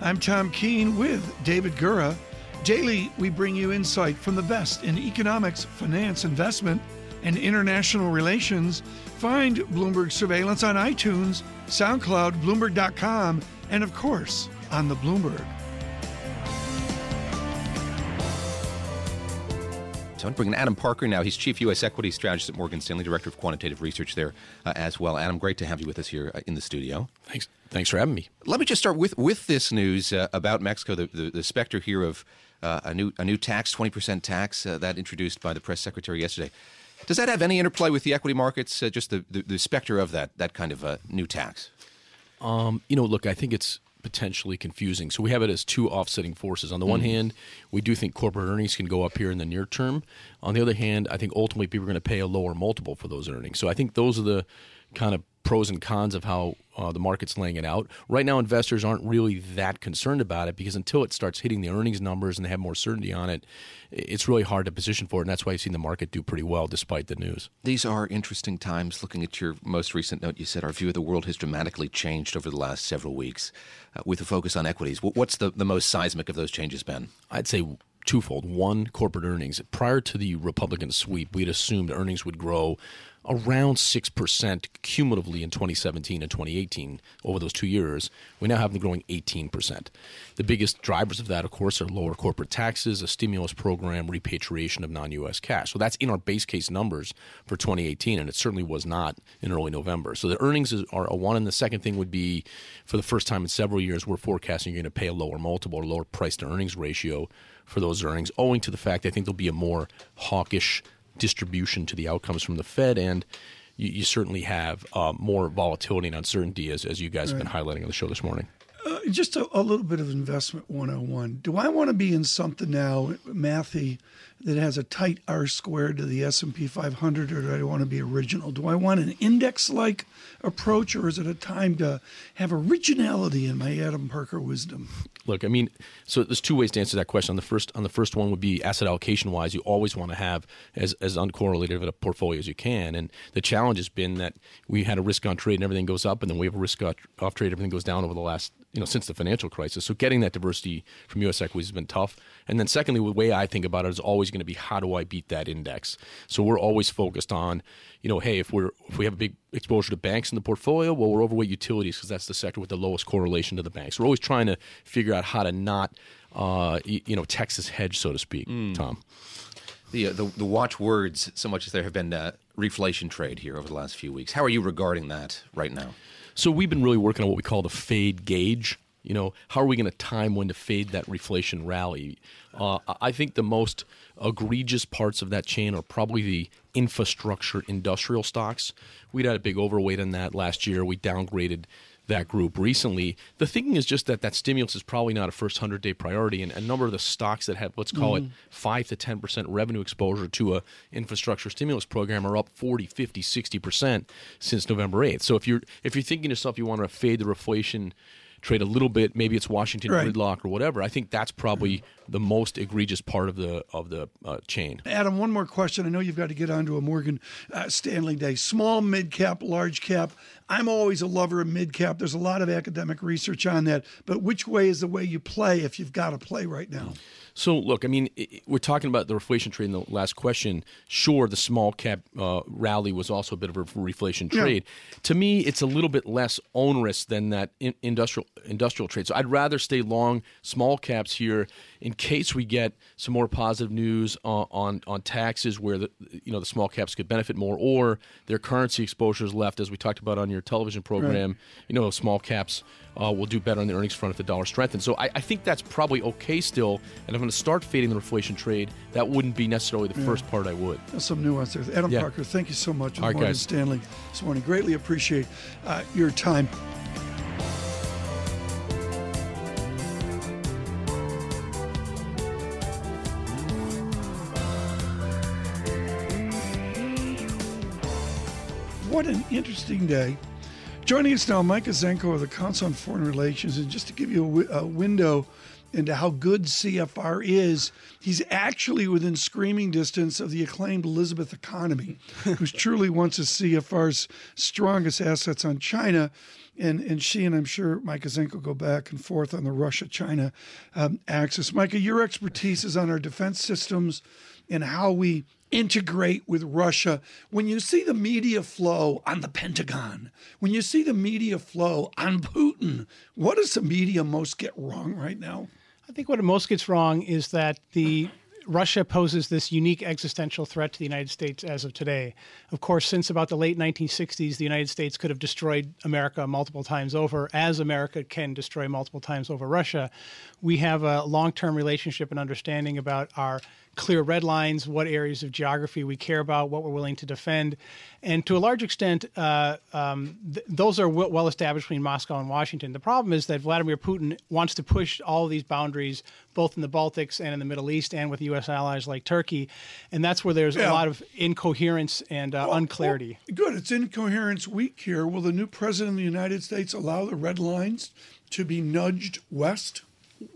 I'm Tom Keene with David Gura. Daily, we bring you insight from the best in economics, finance, investment, and international relations. Find Bloomberg Surveillance on iTunes, SoundCloud, Bloomberg.com, and of course, on the Bloomberg. So I'm bringing Adam Parker now. He's Chief U.S. Equity Strategist at Morgan Stanley, Director of Quantitative Research there uh, as well. Adam, great to have you with us here uh, in the studio. Thanks. Thanks for having me. Let me just start with with this news uh, about Mexico. The, the, the, specter here of uh, a new a new tax, twenty percent tax uh, that introduced by the press secretary yesterday. Does that have any interplay with the equity markets? Uh, just the, the, the, specter of that that kind of new tax. Um, you know, look, I think it's potentially confusing. So we have it as two offsetting forces. On the mm. one hand, we do think corporate earnings can go up here in the near term. On the other hand, I think ultimately people are going to pay a lower multiple for those earnings. So I think those are the kind of pros and cons of how uh, the market's laying it out. Right now, investors aren't really that concerned about it because until it starts hitting the earnings numbers and they have more certainty on it, it's really hard to position for it. And that's why you've seen the market do pretty well despite the news. These are interesting times. Looking at your most recent note, you said our view of the world has dramatically changed over the last several weeks uh, with a focus on equities. What's the, the most seismic of those changes been? I'd say twofold. One, corporate earnings. Prior to the Republican sweep, we'd assumed earnings would grow around 6% cumulatively in 2017 and 2018 over those two years. We now have them growing 18%. The biggest drivers of that, of course, are lower corporate taxes, a stimulus program, repatriation of non US cash. So that's in our base case numbers for 2018, and it certainly was not in early November. So the earnings are a one. And the second thing would be for the first time in several years, we're forecasting you're going to pay a lower multiple or lower price to earnings ratio for those earnings, owing to the fact I think there'll be a more hawkish distribution to the outcomes from the Fed, and you, you certainly have uh, more volatility and uncertainty, as, as you guys right. have been highlighting on the show this morning. Just a, a, little bit of investment 101. Do I want to be in something now, mathy, that has a tight R squared to the S&P 500 or do I want to be original? Do I want an index-like approach or is it a time to have originality in my Adam Parker wisdom? Look, I mean, so there's two ways to answer that question. On the first on the first one would be asset allocation wise, you always want to have as as uncorrelated of a portfolio as you can. And the challenge has been that we had a risk on trade and everything goes up and then we have a risk off trade and everything goes down over the last you know since the financial crisis. So getting that diversity from U.S. equities has been tough. And then secondly, the way I think about it is always going to be how do I beat that index. So we're always focused on you know, hey, if we're if we have a big exposure to banks in the portfolio, well, we're overweight utilities because that's the sector with the lowest correlation to the banks. We're always trying to figure out how to not uh, you know Texas hedge, so to speak. Mm. Tom. The, uh, the, the watch words so much as there have been uh, reflation trade here over the last few weeks. How are you regarding that right now? So we've been really working on what we call the fade gauge. You know, how are we going to time when to fade that reflation rally? Uh, I think the most egregious parts of that chain are probably the infrastructure industrial stocks. We'd had a big overweight in that last year. We downgraded that group recently. The thinking is just that that stimulus is probably not a first 100 day priority. And a number of the stocks that have, let's call mm-hmm. it 5 to 10% revenue exposure to a infrastructure stimulus program are up 40, 50, 60% since November 8th. So if you're, if you're thinking to yourself you want to fade the reflation trade a little bit. Maybe it's Washington right. gridlock or whatever. I think that's probably the most egregious part of the of the uh, chain. Adam, one more question. I know you've got to get onto a Morgan uh, Stanley day. Small, mid cap, large cap. I'm always a lover of mid cap. There's a lot of academic research on that. But which way is the way you play if you've got to play right now? So, look, I mean, we're talking about the reflation trade in the last question. Sure, the small cap uh, rally was also a bit of a reflation trade. Yeah. To me, it's a little bit less onerous than that in industrial industrial trade. So, I'd rather stay long small caps here in case we get some more positive news on on, on taxes, where the you know the small caps could benefit more, or their currency exposures left, as we talked about on your television program. Right. You know, small caps uh, will do better on the earnings front if the dollar strengthens. So I, I think that's probably okay still. And if I'm going to start fading the inflation trade, that wouldn't be necessarily the yeah. first part I would. Some nuance there. Adam yeah. Parker, thank you so much. All right, guys. Stanley this morning. Greatly appreciate uh, your time. What an interesting day Joining us now, Micah Zenko of the Council on Foreign Relations. And just to give you a, w- a window into how good CFR is, he's actually within screaming distance of the acclaimed Elizabeth Economy, who's truly one of CFR's strongest assets on China. And, and she and I'm sure Micah Zenko go back and forth on the Russia China um, axis. Micah, your expertise is on our defense systems and how we integrate with Russia. When you see the media flow on the Pentagon, when you see the media flow on Putin, what does the media most get wrong right now? I think what it most gets wrong is that the Russia poses this unique existential threat to the United States as of today. Of course, since about the late 1960s, the United States could have destroyed America multiple times over, as America can destroy multiple times over Russia. We have a long term relationship and understanding about our clear red lines, what areas of geography we care about, what we're willing to defend. And to a large extent, uh, um, th- those are w- well established between Moscow and Washington. The problem is that Vladimir Putin wants to push all these boundaries, both in the Baltics and in the Middle East, and with U.S. allies like Turkey. And that's where there's Yeah. a lot of incoherence and uh, unclarity. Well, good. It's incoherence week here. Will the new president of the United States allow the red lines to be nudged west?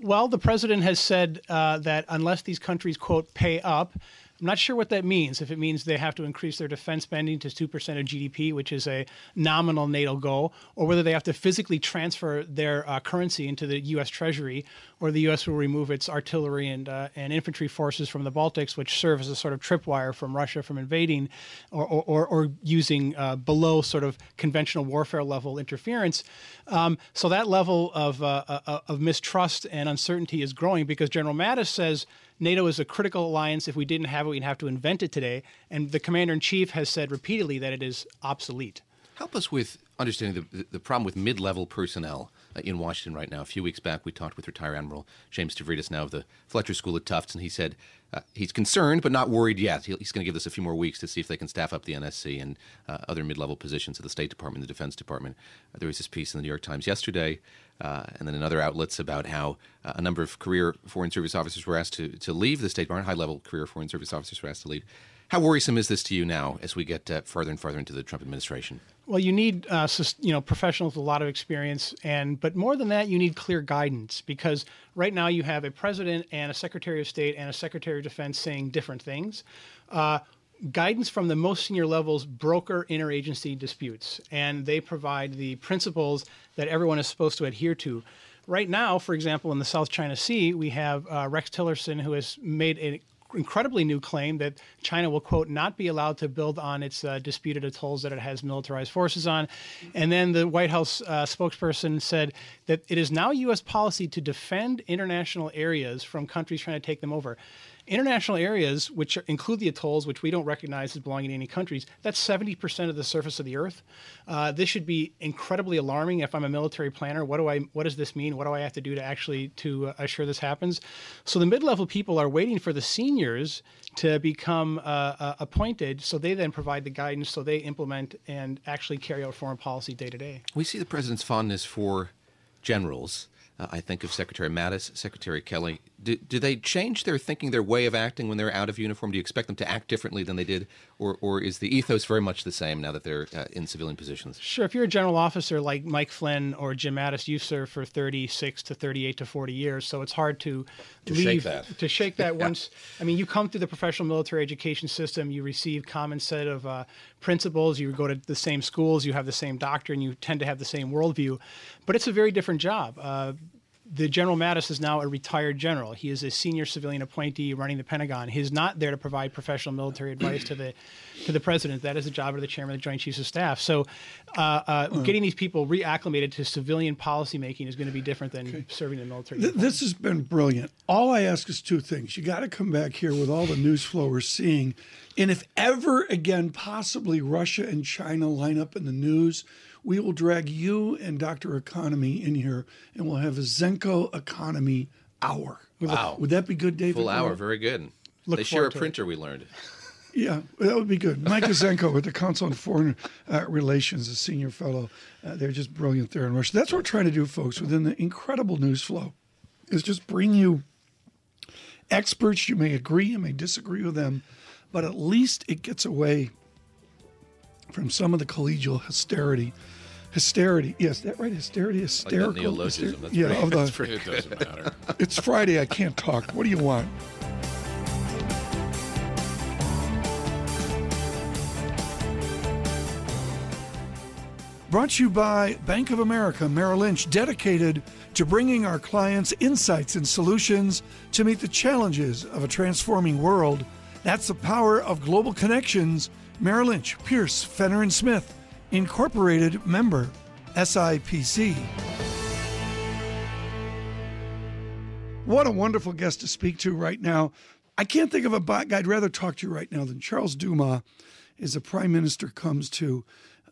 Well, the president has said uh, that unless these countries, quote, pay up, I'm not sure what that means. If it means they have to increase their defense spending to 2% of GDP, which is a nominal NATO goal, or whether they have to physically transfer their uh, currency into the U.S. Treasury, or the U.S. will remove its artillery and, uh, and infantry forces from the Baltics, which serve as a sort of tripwire from Russia from invading, or, or, or, using uh, below sort of conventional warfare level interference. Um, so that level of, uh, uh, of mistrust and uncertainty is growing because General Mattis says NATO is a critical alliance. If we didn't have it, we'd have to invent it today. And the commander in chief has said repeatedly that it is obsolete. Help us with understanding the, the problem with mid level personnel in Washington right now. A few weeks back, we talked with retired Admiral James Stavridis, now of the Fletcher School at Tufts, and he said uh, he's concerned but not worried yet. He's going to give this a few more weeks to see if they can staff up the NSC and uh, other mid level positions at the State Department, the Defense Department. Uh, there was this piece in the New York Times yesterday. Uh, and then in other outlets about how uh, a number of career Foreign Service officers were asked to, to leave the State Department, high level career Foreign Service officers were asked to leave. How worrisome is this to you now as we get uh, further and further into the Trump administration? Well, you need uh, you know professionals with a lot of experience, and but more than that, you need clear guidance because right now you have a president and a secretary of state and a secretary of defense saying different things. Uh, guidance from the most senior levels broker interagency disputes, and they provide the principles that everyone is supposed to adhere to. Right now, for example, in the South China Sea, we have uh, Rex Tillerson, who has made an incredibly new claim that China will, quote, not be allowed to build on its uh, disputed atolls that it has militarized forces on. And then the White House uh, spokesperson said that it is now U.S. policy to defend international areas from countries trying to take them over. International areas, which include the atolls, which we don't recognize as belonging to any countries, that's 70% of the surface of the Earth. Uh, this should be incredibly alarming. If I'm a military planner, what do I? What does this mean? What do I have to do to actually to uh, assure this happens? So the mid-level people are waiting for the seniors to become uh, uh, appointed, so they then provide the guidance, so they implement and actually carry out foreign policy day to day. We see the president's fondness for generals. Uh, I think of Secretary Mattis, Secretary Kelly. Do, do they change their thinking, their way of acting when they're out of uniform? Do you expect them to act differently than they did, or, or is the ethos very much the same now that they're uh, in civilian positions? Sure. If you're a general officer like Mike Flynn or Jim Mattis, you've served for 36 to 38 to 40 years, so it's hard to, To leave shake that. to shake that once. I mean, you come through the professional military education system, you receive common set of uh, principles, you go to the same schools, you have the same doctor, and you tend to have the same worldview, but it's a very different job. Uh, the General Mattis is now a retired general. He is a senior civilian appointee running the Pentagon. He's not there to provide professional military advice to the to the president. That is the job of the chairman of the Joint Chiefs of Staff. So, uh, uh, getting these people reacclimated to civilian policymaking is going to be different than serving in the military. Th- this has been brilliant. All I ask is two things. You got to come back here with all the news flow we're seeing. And if ever again, possibly Russia and China line up in the news, we will drag you and Dr. Economy in here and we'll have a Zenko Economy Hour. Wow. Would that be good, David? Full hour, very good. Look they share a to it. printer, we learned. Yeah, that would be good. Mike Zenko with the Council on Foreign uh, Relations, a senior fellow. Uh, they're just brilliant there in Russia. That's what we're trying to do, folks, within the incredible news flow, is just bring you experts. You may agree, you may disagree with them, but at least it gets away from some of the collegial hysterity. Hysterity, yes, that right? Hysterity, hysterical. Like neologism. hyster- That's yeah, pretty- of the, pretty- It doesn't matter. it's Friday. I can't talk. What do you want? Brought to you by Bank of America Merrill Lynch, dedicated to bringing our clients insights and solutions to meet the challenges of a transforming world. That's the power of global connections. Merrill Lynch, Pierce, Fenner and Smith, Incorporated member, SIPC. What a wonderful guest to speak to right now. I can't think of a guy I'd rather talk to right now than Charles Dumas as the Prime Minister comes to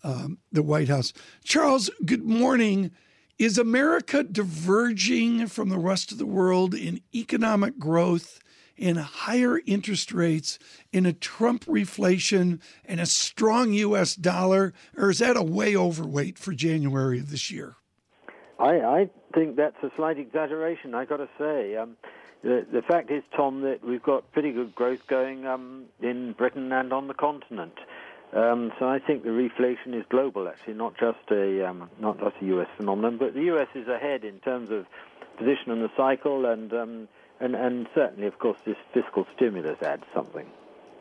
um, the White House. Charles, good morning. Is America diverging from the rest of the world in economic growth, in higher interest rates, in a Trump reflation, and a strong U.S. dollar? Or is that a way overweight for January of this year? I, I think that's a slight exaggeration. I've got to say, um, the the fact is, Tom, that we've got pretty good growth going um, in Britain and on the continent. Um, so I think the reflation is global, actually, not just a um, not just a U.S. phenomenon, but the U.S. is ahead in terms of position in the cycle, and um, and and certainly, of course, this fiscal stimulus adds something.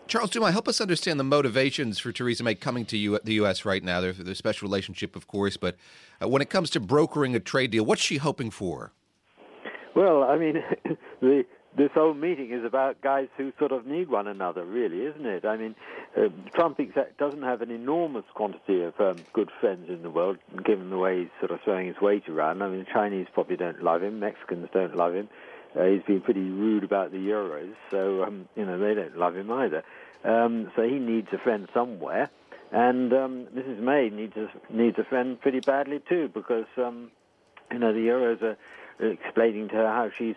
Charles Dumas, help us understand the motivations for Theresa May coming to U- the U.S. right now. There's a special relationship, of course, but uh, when it comes to brokering a trade deal, what's she hoping for? Well, I mean, the, this whole meeting is about guys who sort of need one another, really, isn't it? I mean, uh, Trump doesn't have an enormous quantity of um, good friends in the world, given the way he's sort of throwing his weight around. I mean, the Chinese probably don't love him, Mexicans don't love him. Uh, he's been pretty rude about the euros, so um, you know they don't love him either. Um, so he needs a friend somewhere, and um, Mrs. May needs a, needs a friend pretty badly too, because um, you know the euros are explaining to her how she's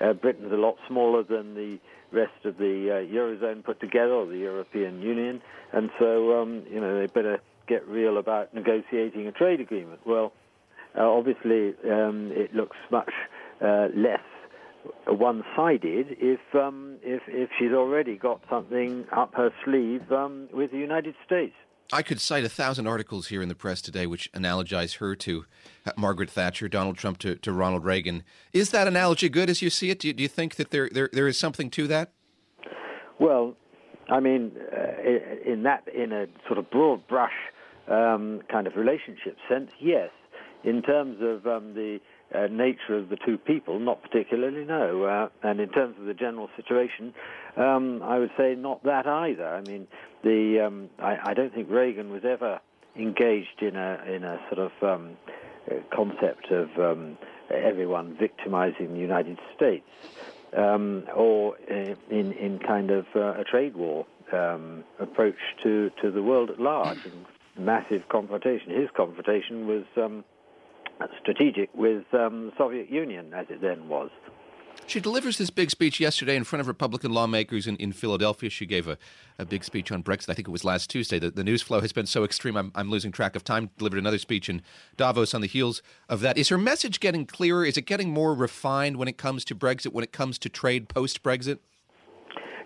uh, Britain's a lot smaller than the rest of the uh, eurozone put together, or the European Union, and so um, you know they better get real about negotiating a trade agreement. Well, uh, obviously um, it looks much uh, less one-sided if um, if if she's already got something up her sleeve um, with the United States. I could cite a thousand articles here in the press today which analogize her to Margaret Thatcher, Donald Trump to, to Ronald Reagan. Is that analogy good as you see it? Do you, do you think that there, there there is something to that? Well, I mean, uh, in that, in a sort of broad brush um, kind of relationship sense, yes. In terms of um, the uh, nature of the two people, not particularly, no. Uh, and in terms of the general situation, um, I would say not that either. I mean, the um, I, I, don't think Reagan was ever engaged in a in a sort of um, concept of um, everyone victimizing the United States um, or in in kind of uh, a trade war um, approach to, to the world at large. And massive confrontation. His confrontation was strategic with um, the Soviet Union, as it then was. She delivers this big speech yesterday in front of Republican lawmakers in, in Philadelphia. She gave a, a big speech on Brexit. I think it was last Tuesday. The, the news flow has been so extreme, I'm, I'm losing track of time. Delivered another speech in Davos on the heels of that. Is her message getting clearer? Is it getting more refined when it comes to Brexit, when it comes to trade post Brexit?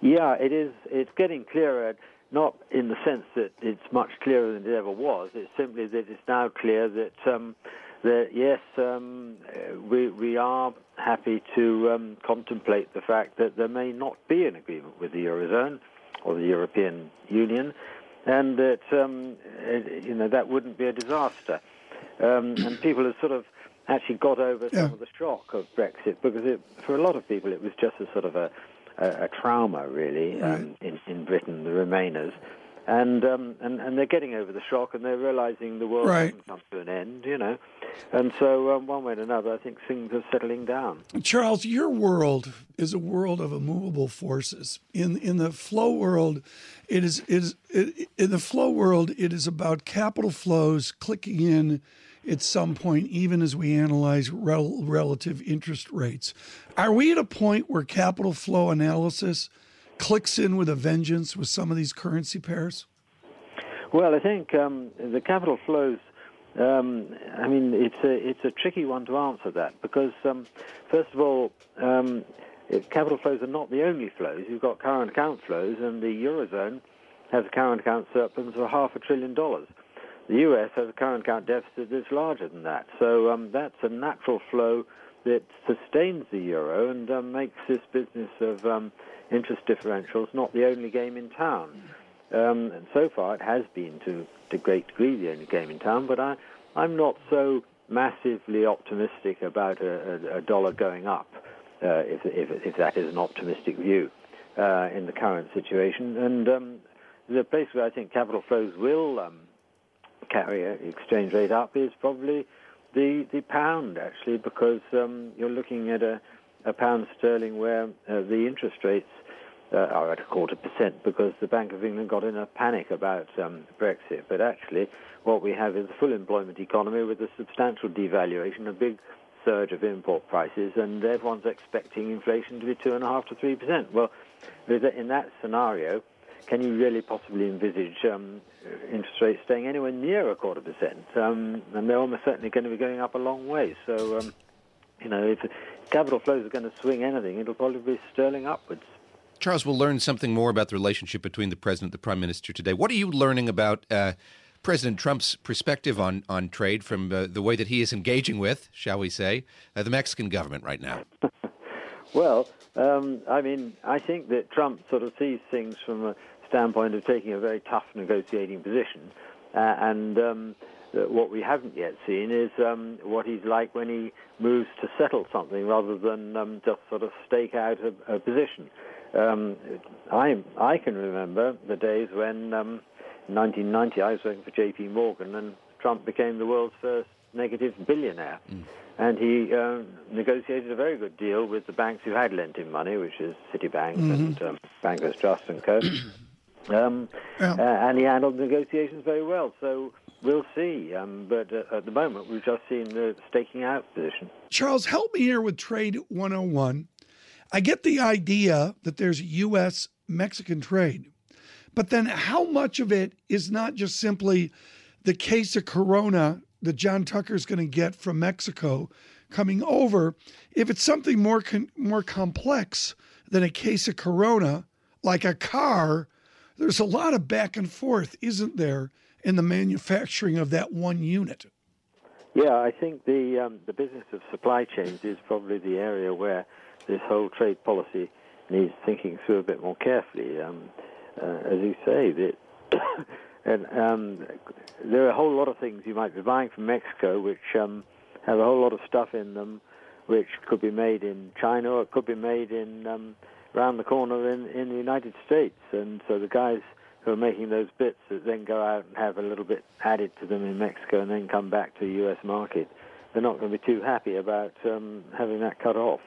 Yeah, it is. It's getting clearer, not in the sense that it's much clearer than it ever was. It's simply that it's now clear that. Um, that yes, um, we we are happy to um, contemplate the fact that there may not be an agreement with the eurozone or the European Union, and that um, it, you know that wouldn't be a disaster. Um, and people have sort of actually got over some Yeah. of the shock of Brexit because it, for a lot of people it was just a sort of a, a, a trauma really um, in, in Britain, the Remainers. And, um, and and they're getting over the shock, and they're realizing the world Right. hasn't come to an end, you know. And so, um, one way or another, I think things are settling down. Charles, your world is a world of immovable forces. In in the flow world, it is it is it, in the flow world. It is about capital flows clicking in at some point, even as we analyze rel, relative interest rates. Are we at a point where capital flow analysis clicks in with a vengeance with some of these currency pairs? Well, I think um, the capital flows. Um, I mean, it's a it's a tricky one to answer that because um, first of all, um, it- capital flows are not the only flows. You've got current account flows, and the eurozone has a current account surplus of half a trillion dollars. The U.S. has a current account deficit that's larger than that. So um, that's a natural flow that sustains the euro and um, makes this business of um, interest differentials not the only game in town. Um, and so far, it has been to a great degree the only game in town. But I, I'm not so massively optimistic about a, a, a dollar going up, uh, if, if, if, that is an optimistic view uh, in the current situation. And um, the place where I think capital flows will um, carry exchange rate up is probably the the pound, actually, because um, you're looking at a, a pound sterling where uh, the interest rates uh, are at a quarter percent because the Bank of England got in a panic about um, Brexit. But actually, what we have is a full employment economy with a substantial devaluation, a big surge of import prices, and everyone's expecting inflation to be two and a half to three percent. Well, in that scenario, can you really possibly envisage um, interest rates staying anywhere near a quarter percent? Um, and they're almost certainly going to be going up a long way. So, um, you know, if capital flows are going to swing anything, it'll probably be sterling upwards. Charles, we'll learn something more about the relationship between the president and the prime minister today. What are you learning about uh, President Trump's perspective on, on trade from uh, the way that he is engaging with, shall we say, uh, the Mexican government right now? well, um, I mean, I think that Trump sort of sees things from a standpoint of taking a very tough negotiating position. Uh, and um, what we haven't yet seen is um, what he's like when he moves to settle something rather than um, just sort of stake out a, a position. Um, I, I can remember the days when, um, in 1990, I was working for J.P. Morgan, and Trump became the world's first negative billionaire. Mm. And he uh, negotiated a very good deal with the banks who had lent him money, which is Citibank mm-hmm. and um, Bankers Trust and Co. Um, uh, and he handled negotiations very well. So we'll see. Um, but uh, at the moment, we've just seen the staking out position. Charles, help me here with Trade 101. I get the idea that there's U.S. Mexican trade, but then how much of it is not just simply the case of Corona that John Tucker is going to get from Mexico coming over? If it's something more con- more complex than a case of Corona, like a car, there's a lot of back and forth, isn't there, in the manufacturing of that one unit? Yeah, I think the um, the business of supply chains is probably the area where this whole trade policy needs thinking through a bit more carefully. Um, uh, as you say, that and um, there are a whole lot of things you might be buying from Mexico which um, have a whole lot of stuff in them, which could be made in China or it could be made in around the corner in, in the United States. And so the guys who are making those bits that then go out and have a little bit added to them in Mexico and then come back to the U.S. market, they're not going to be too happy about um, having that cut off.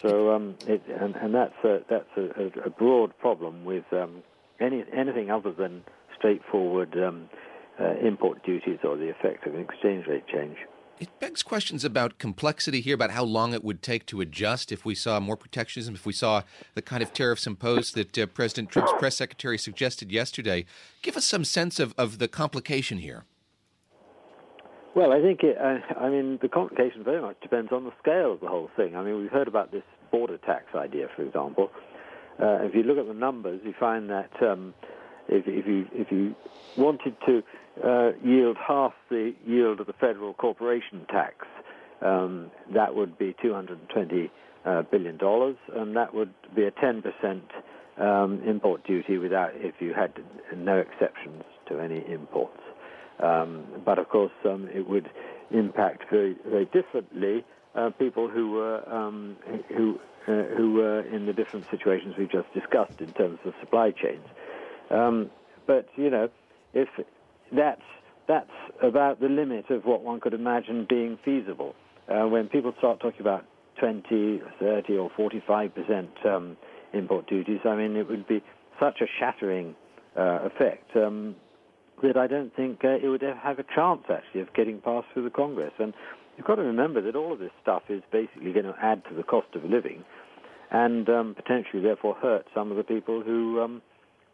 So um, it, and, and that's a, that's a, a broad problem with um, any anything other than straightforward um, uh, import duties or the effect of an exchange rate change. It begs questions about complexity here, about how long it would take to adjust if we saw more protectionism, if we saw the kind of tariffs imposed that uh, President Trump's press secretary suggested yesterday. Give us some sense of, of the complication here. Well, I think it, uh, I mean the complication very much depends on the scale of the whole thing. I mean, we've heard about this border tax idea, for example. Uh, if you look at the numbers, you find that um, if, if, you if you wanted to uh, yield half the yield of the federal corporation tax, um, that would be 220 uh, billion dollars, and that would be a 10 percent um, import duty without if you had no exceptions to any imports. Um, but of course, um, it would impact very, very differently uh, people who were um, who uh, who were in the different situations we've just discussed in terms of supply chains. Um, but you know, if that's that's about the limit of what one could imagine being feasible. Uh, when people start talking about 20, 30, or 45 percent um, import duties, I mean, it would be such a shattering uh, effect. Um, that I don't think uh, it would have a chance actually of getting passed through the Congress. And you've got to remember that all of this stuff is basically going to add to the cost of living, and um, potentially therefore hurt some of the people who um,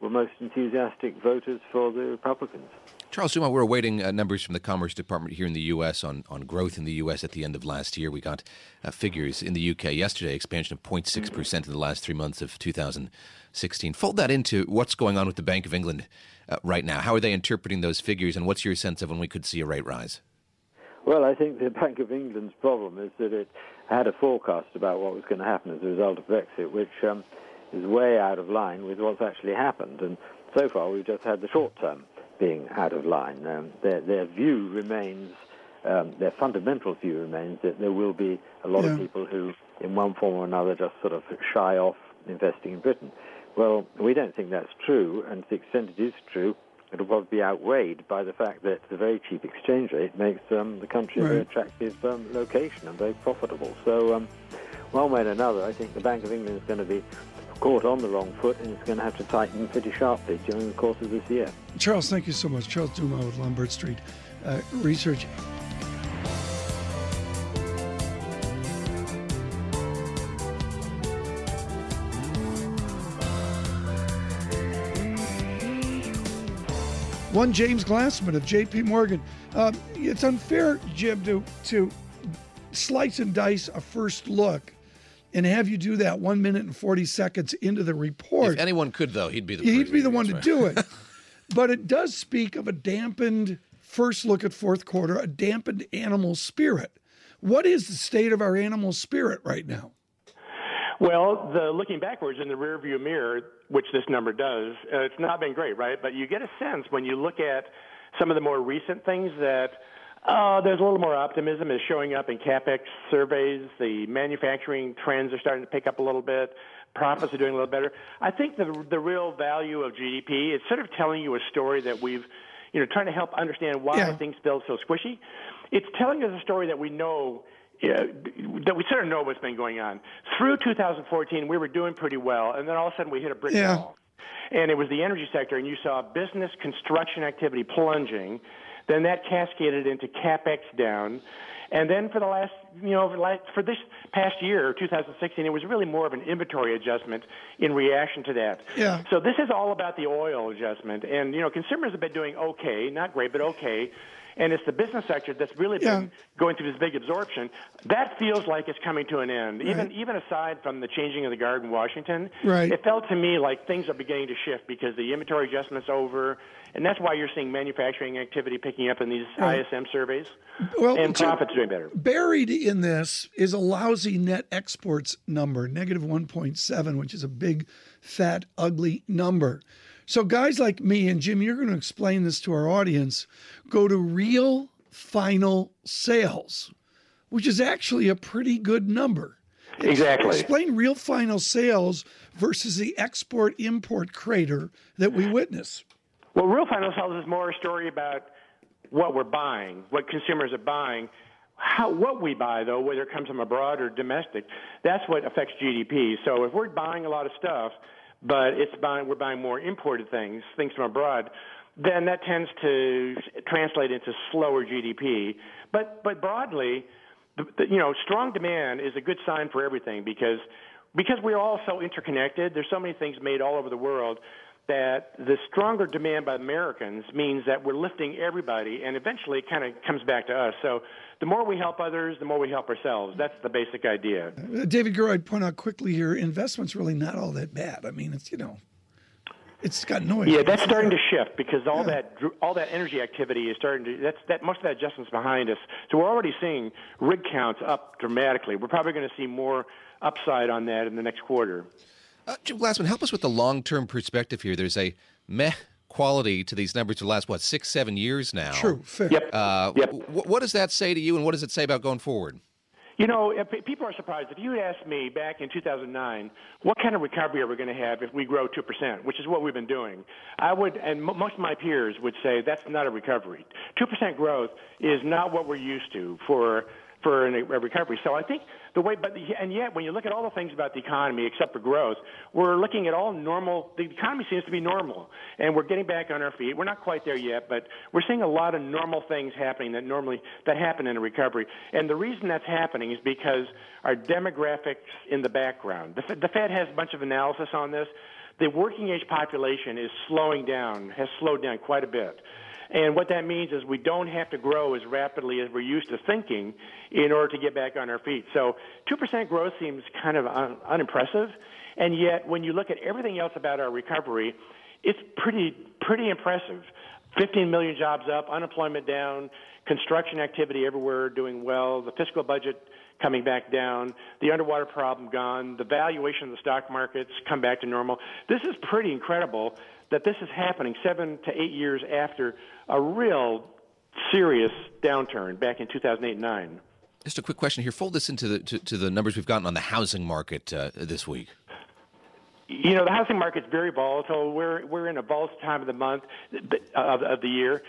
were most enthusiastic voters for the Republicans. Charles Dumas, we're awaiting uh, numbers from the Commerce Department here in the U.S. on, on growth in the U.S. at the end of last year. We got uh, figures in the U.K. yesterday, expansion of 0.6% in the last three months of 2016. Fold that into what's going on with the Bank of England uh, right now. How are they interpreting those figures, and what's your sense of when we could see a rate rise? Well, I think the Bank of England's problem is that it had a forecast about what was going to happen as a result of Brexit, which um, is way out of line with what's actually happened. And so far, we've just had the short term being out of line. Um, their, their view remains, um, their fundamental view remains that there will be a lot yeah. of people who, in one form or another, just sort of shy off investing in Britain. Well, we don't think that's true, and to the extent it is true, it'll probably be outweighed by the fact that the very cheap exchange rate makes um, the country right. a very attractive um, location and very profitable. So, um, one way or another, I think the Bank of England is going to be caught on the wrong foot and it's going to have to tighten pretty sharply during the course of this year. Charles, thank you so much. Charles Dumas with Lombard Street uh, Research. One James Glassman of J.P. Morgan. Uh, it's unfair, Jim, to to slice and dice a first look and have you do that one minute and 40 seconds into the report. If anyone could, though, he'd be the he'd be the one to right. do it. but it does speak of a dampened first look at fourth quarter, a dampened animal spirit. What is the state of our animal spirit right now? Well, the looking backwards in the rearview mirror, which this number does, uh, it's not been great, right? But you get a sense when you look at some of the more recent things that uh, there's a little more optimism is showing up in capex surveys. The manufacturing trends are starting to pick up a little bit. Profits are doing a little better. I think the the real value of GDP is sort of telling you a story that we've, you know, trying to help understand why yeah. things feel so squishy. It's telling us a story that we know yeah, that we sort of know what's been going on. Through 2014, we were doing pretty well, and then all of a sudden we hit a brick yeah. wall. And it was the energy sector, and you saw business construction activity plunging. Then that cascaded into capex down. And then for the last, you know, for this past year, 2016, it was really more of an inventory adjustment in reaction to that. Yeah. So this is all about the oil adjustment. And, you know, consumers have been doing okay, not great, but okay and it's the business sector that's really been yeah. going through this big absorption. That feels like it's coming to an end. Right. Even even aside from the changing of the guard in Washington, right. it felt to me like things are beginning to shift because the inventory adjustment's over, and that's why you're seeing manufacturing activity picking up in these right. ISM surveys. Well, and profits doing better. Buried in this is a lousy net exports number, negative 1.7, which is a big, fat, ugly number. So, guys like me and Jim, you're going to explain this to our audience. Go to real final sales, which is actually a pretty good number. Exactly. Explain real final sales versus the export import crater that we witness. Well, real final sales is more a story about what we're buying, what consumers are buying. How, what we buy, though, whether it comes from abroad or domestic, that's what affects GDP. So if we're buying a lot of stuff, but it's buying, we're buying more imported things, things from abroad, then that tends to translate into slower GDP. But, but broadly, the, the, you know, strong demand is a good sign for everything because, because we're all so interconnected. There's so many things made all over the world that the stronger demand by Americans means that we're lifting everybody, and eventually it kind of comes back to us. So the more we help others, the more we help ourselves. That's the basic idea. Uh, David Gura, I'd point out quickly here, investment's really not all that bad. I mean, it's, you know, it's got noise. Yeah, that's starting to shift because all yeah. that all that energy activity is starting to. That's that most of that adjustment's behind us. So we're already seeing rig counts up dramatically. We're probably going to see more upside on that in the next quarter. Uh, Jim Glassman, help us with the long term perspective here. There's a meh quality to these numbers for the last what six, seven years now. True. Fair. Yep. Uh, yep. W- what does that say to you, and what does it say about going forward? You know, people are surprised. If you had asked me back in 2009, what kind of recovery are we going to have if we grow 2%, which is what we've been doing, I would, and most of my peers would say that's not a recovery. 2% growth is not what we're used to for for a recovery. So I think the way, but and yet when you look at all the things about the economy except for growth, we're looking at all normal. The economy seems to be normal, and we're getting back on our feet. We're not quite there yet, but we're seeing a lot of normal things happening that normally that happen in a recovery. And the reason that's happening is because our demographics in the background. The, the Fed has a bunch of analysis on this. The working age population is slowing down, has slowed down quite a bit. And what that means is we don't have to grow as rapidly as we're used to thinking in order to get back on our feet. So 2% growth seems kind of un- unimpressive. And yet, when you look at everything else about our recovery, it's pretty, pretty impressive. 15 million jobs up, unemployment down, construction activity everywhere doing well, the fiscal budget coming back down, the underwater problem gone, the valuation of the stock markets come back to normal. This is pretty incredible that this is happening seven to eight years after a real serious downturn back in 2008 and 9. Just a quick question here. Fold this into the to, to the numbers we've gotten on the housing market uh, this week. You know, the housing market's very volatile. We're we're in a volatile time of the month of, of the year.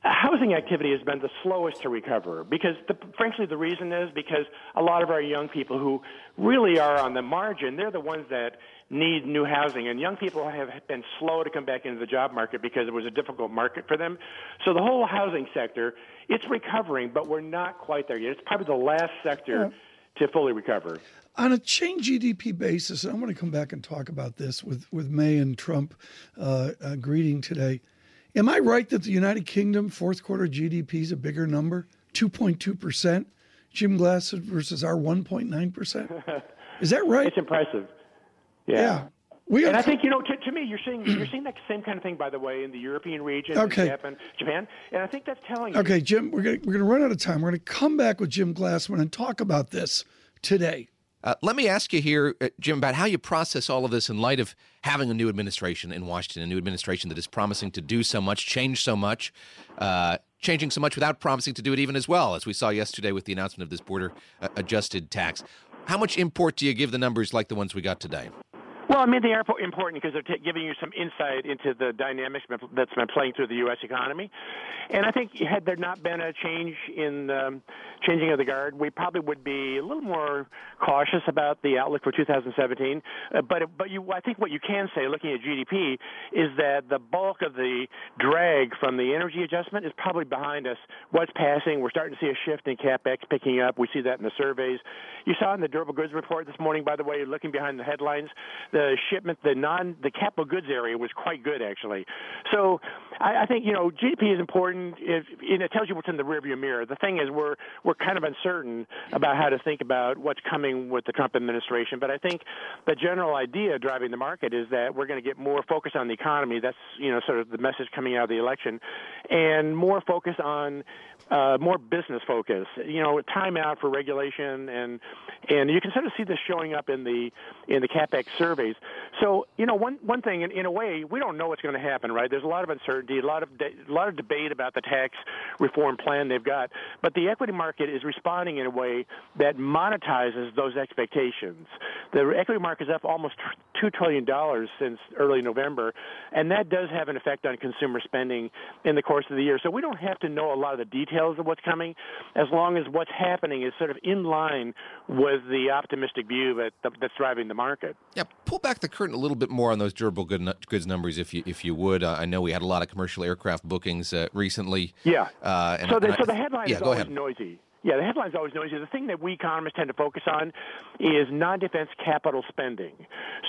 Housing activity has been the slowest to recover because, the, frankly, the reason is because a lot of our young people who really are on the margin, they're the ones that need new housing. And young people have been slow to come back into the job market because it was a difficult market for them. So the whole housing sector, it's recovering, but we're not quite there yet. It's probably the last sector yeah. to fully recover. On a change GDP basis, and I'm going to come back and talk about this with, with May and Trump uh, uh, greeting today. Am I right that the United Kingdom fourth quarter GDP is a bigger number, 2.2%? Jim Glass versus our 1.9%? Is that right? It's impressive. Yeah. yeah. We and I think you know, to, to, me, you're seeing you're seeing that same kind of thing, by the way, in the European region, okay. Japan, Japan, and I think that's telling. Okay, you. Jim, we're gonna we're gonna run out of time. We're gonna come back with Jim Glassman and talk about this today. Uh, let me ask you here, uh, Jim, about how you process all of this in light of having a new administration in Washington, a new administration that is promising to do so much, change so much, uh, changing so much without promising to do it even as well, as we saw yesterday with the announcement of this border uh, adjusted tax. How much import do you give the numbers like the ones we got today? Well, I mean, they are important because they're t- giving you some insight into the dynamics that's been playing through the U.S. economy. And I think had there not been a change in um, changing of the guard, we probably would be a little more cautious about the outlook for 2017. Uh, but but you, I think what you can say, looking at GDP, is that the bulk of the drag from the energy adjustment is probably behind us. What's passing? We're starting to see a shift in capex picking up. We see that in the surveys. You saw in the durable goods report this morning, by the way, looking behind the headlines the shipment, the non, the capital goods area was quite good actually. So I, I think you know GDP is important. If, and it tells you what's in the rearview mirror. The thing is, we're we're kind of uncertain about how to think about what's coming with the Trump administration. But I think the general idea driving the market is that we're going to get more focus on the economy. That's you know sort of the message coming out of the election, and more focus on uh, more business focus. You know, time out for regulation, and and you can sort of see this showing up in the in the capex surveys. So you know, one one thing in, in a way, we don't know what's going to happen, right? There's a lot of uncertainty, a lot of de- a lot of debate about the tax reform plan they've got, but the equity market is responding in a way that monetizes those expectations. The equity market is up almost two trillion dollars since early November, and that does have an effect on consumer spending in the course of the year. So we don't have to know a lot of the details of what's coming, as long as what's happening is sort of in line with the optimistic view that that's driving the market. Yeah, pull back the curtain a little bit more on those durable goods numbers, if you if you would. Uh, I know we had a lot of commercial aircraft bookings uh, recently. Yeah. Uh, and, so, the, so the headline yeah, is always ahead. noisy. Yeah, the headline's always noisy. The thing that we economists tend to focus on is non-defense capital spending.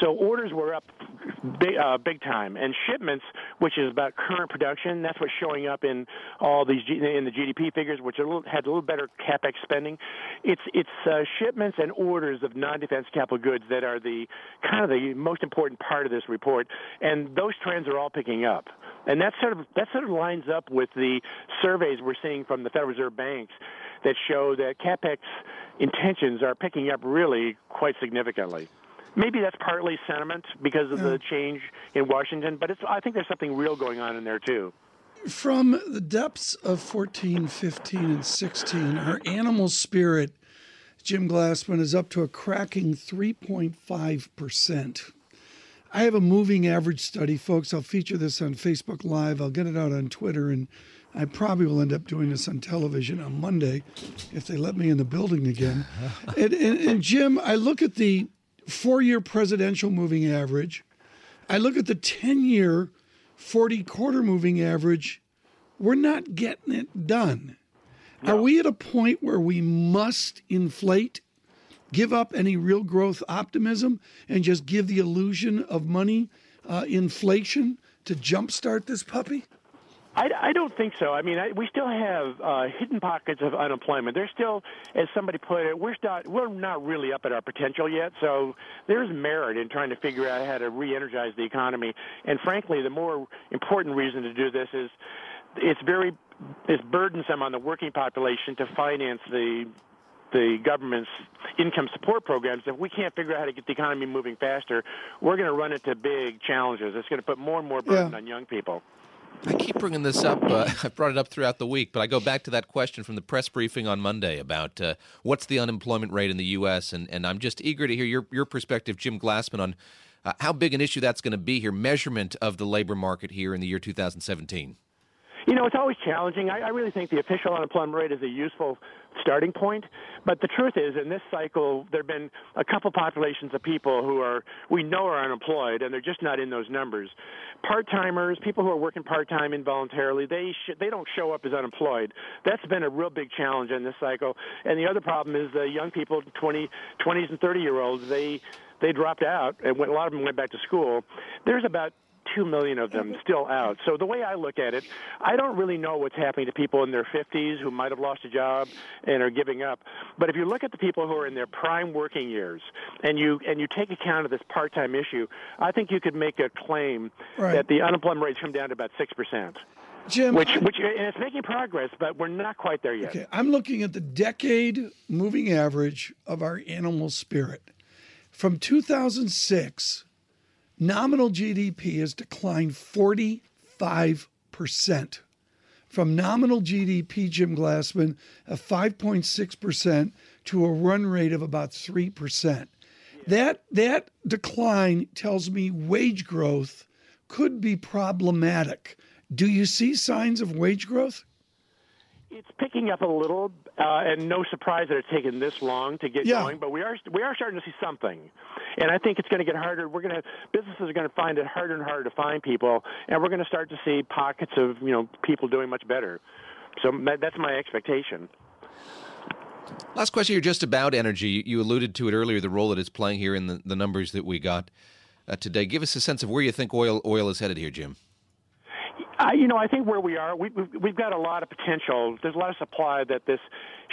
So orders were up big, uh, big time, and shipments, which is about current production, that's what's showing up in all these G- in the GDP figures, which little, had a little better capex spending. It's it's uh, shipments and orders of non-defense capital goods that are the kind of the most important part of this report, and those trends are all picking up. And that sort of that sort of lines up with the surveys we're seeing from the Federal Reserve banks that show that capex intentions are picking up really quite significantly. Maybe that's partly sentiment because of yeah. the change in Washington, but it's, I think there's something real going on in there too. From the depths of 14, 15, and 16, our animal spirit, Jim Glassman, is up to a cracking 3.5%. I have a moving average study, folks. I'll feature this on Facebook Live. I'll get it out on Twitter and I probably will end up doing this on television on Monday if they let me in the building again. and, and, and Jim, I look at the four year presidential moving average, I look at the 10 year 40 quarter moving average. We're not getting it done. No. Are we at a point where we must inflate, give up any real growth optimism, and just give the illusion of money uh, inflation to jumpstart this puppy? I, I don't think so. I mean, I, we still have uh, hidden pockets of unemployment. There's still, as somebody put it, we're not we're not really up at our potential yet. So there's merit in trying to figure out how to re-energize the economy. And frankly, the more important reason to do this is it's very it's burdensome on the working population to finance the the government's income support programs, if we can't figure out how to get the economy moving faster, we're going to run into big challenges. It's going to put more and more burden yeah. on young people. I keep bringing this up. Uh, I've brought it up throughout the week, but I go back to that question from the press briefing on Monday about uh, what's the unemployment rate in the U.S. and and I'm just eager to hear your your perspective, Jim Glassman, on uh, how big an issue that's going to be here, measurement of the labor market here in the year 2017. You know, it's always challenging. I, I really think the official unemployment rate is a useful starting point. But the truth is, in this cycle, there have been a couple populations of people who are we know are unemployed, and they're just not in those numbers. Part timers, people who are working part time involuntarily, they sh- they don't show up as unemployed. That's been a real big challenge in this cycle. And the other problem is the young people, 20, 20s and 30 year olds, they they dropped out, and went, a lot of them went back to school. There's about 2 million of them still out. So the way I look at it, I don't really know what's happening to people in their 50s who might have lost a job and are giving up. But if you look at the people who are in their prime working years and you and you take account of this part-time issue, I think you could make a claim right. that the unemployment rate's come down to about 6%. Jim, which, which and it's making progress, but we're not quite there yet. Okay, I'm looking at the decade moving average of our animal spirit. From 2006 Nominal GDP has declined 45%. From nominal GDP, Jim Glassman, of 5.6% to a run rate of about 3%. That, that decline tells me wage growth could be problematic. Do you see signs of wage growth? It's picking up a little, uh, and no surprise that it's taken this long to get yeah. going. But we are we are starting to see something, and I think it's going to get harder. We're going to businesses are going to find it harder and harder to find people, and we're going to start to see pockets of you know people doing much better. So that's my expectation. Last question here, just about energy. You alluded to it earlier, the role that it's playing here in the, the numbers that we got uh, today. Give us a sense of where you think oil oil is headed here, Jim. Uh, you know, I think where we are, we, we've, we've got a lot of potential. There's a lot of supply that this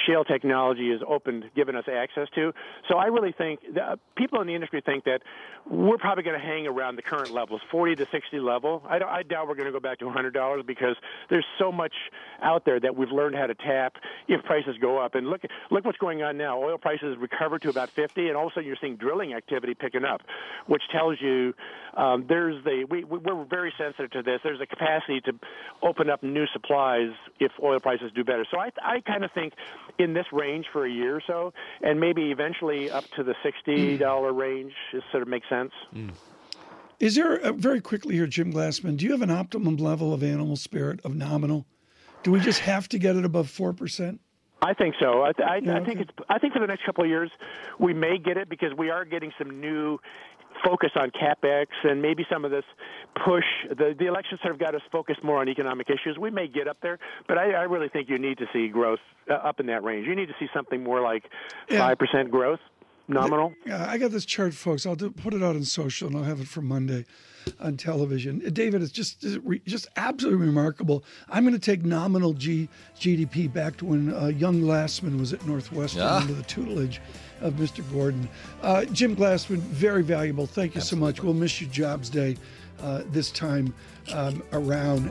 shale technology has opened, given us access to. So I really think that people in the industry think that we're probably going to hang around the current levels, 40 to 60 level. I, I doubt we're going to go back to $100 because there's so much out there that we've learned how to tap if prices go up. And look, look what's going on now. Oil prices recovered to about 50, and all of a sudden you're seeing drilling activity picking up, which tells you um, there's the we, we're very sensitive to this. There's a capacity to open up new supplies if oil prices do better. So I, I kind of think in this range for a year or so, and maybe eventually up to the sixty dollar mm. range, it sort of makes sense. Mm. Is there uh, very quickly here, Jim Glassman? Do you have an optimum level of animal spirit of nominal? Do we just have to get it above four percent? I think so. I, I, yeah, I think it's. I think for the next couple of years, we may get it because we are getting some new focus on capex and maybe some of this push. The the election sort of got us focused more on economic issues. We may get up there, but I, I really think you need to see growth uh, up in that range. You need to see something more like five percent growth nominal. Yeah, I got this chart, folks. I'll do, put it out on social, and I'll have it for Monday on television. David, it's just just absolutely remarkable. I'm going to take nominal G, GDP back to when uh, young Glassman was at Northwestern yeah. under the tutelage of Mr. Gordon. Uh, Jim Glassman, very valuable. Thank you Absolutely. so much. We'll miss you Jobs Day uh, this time um, around.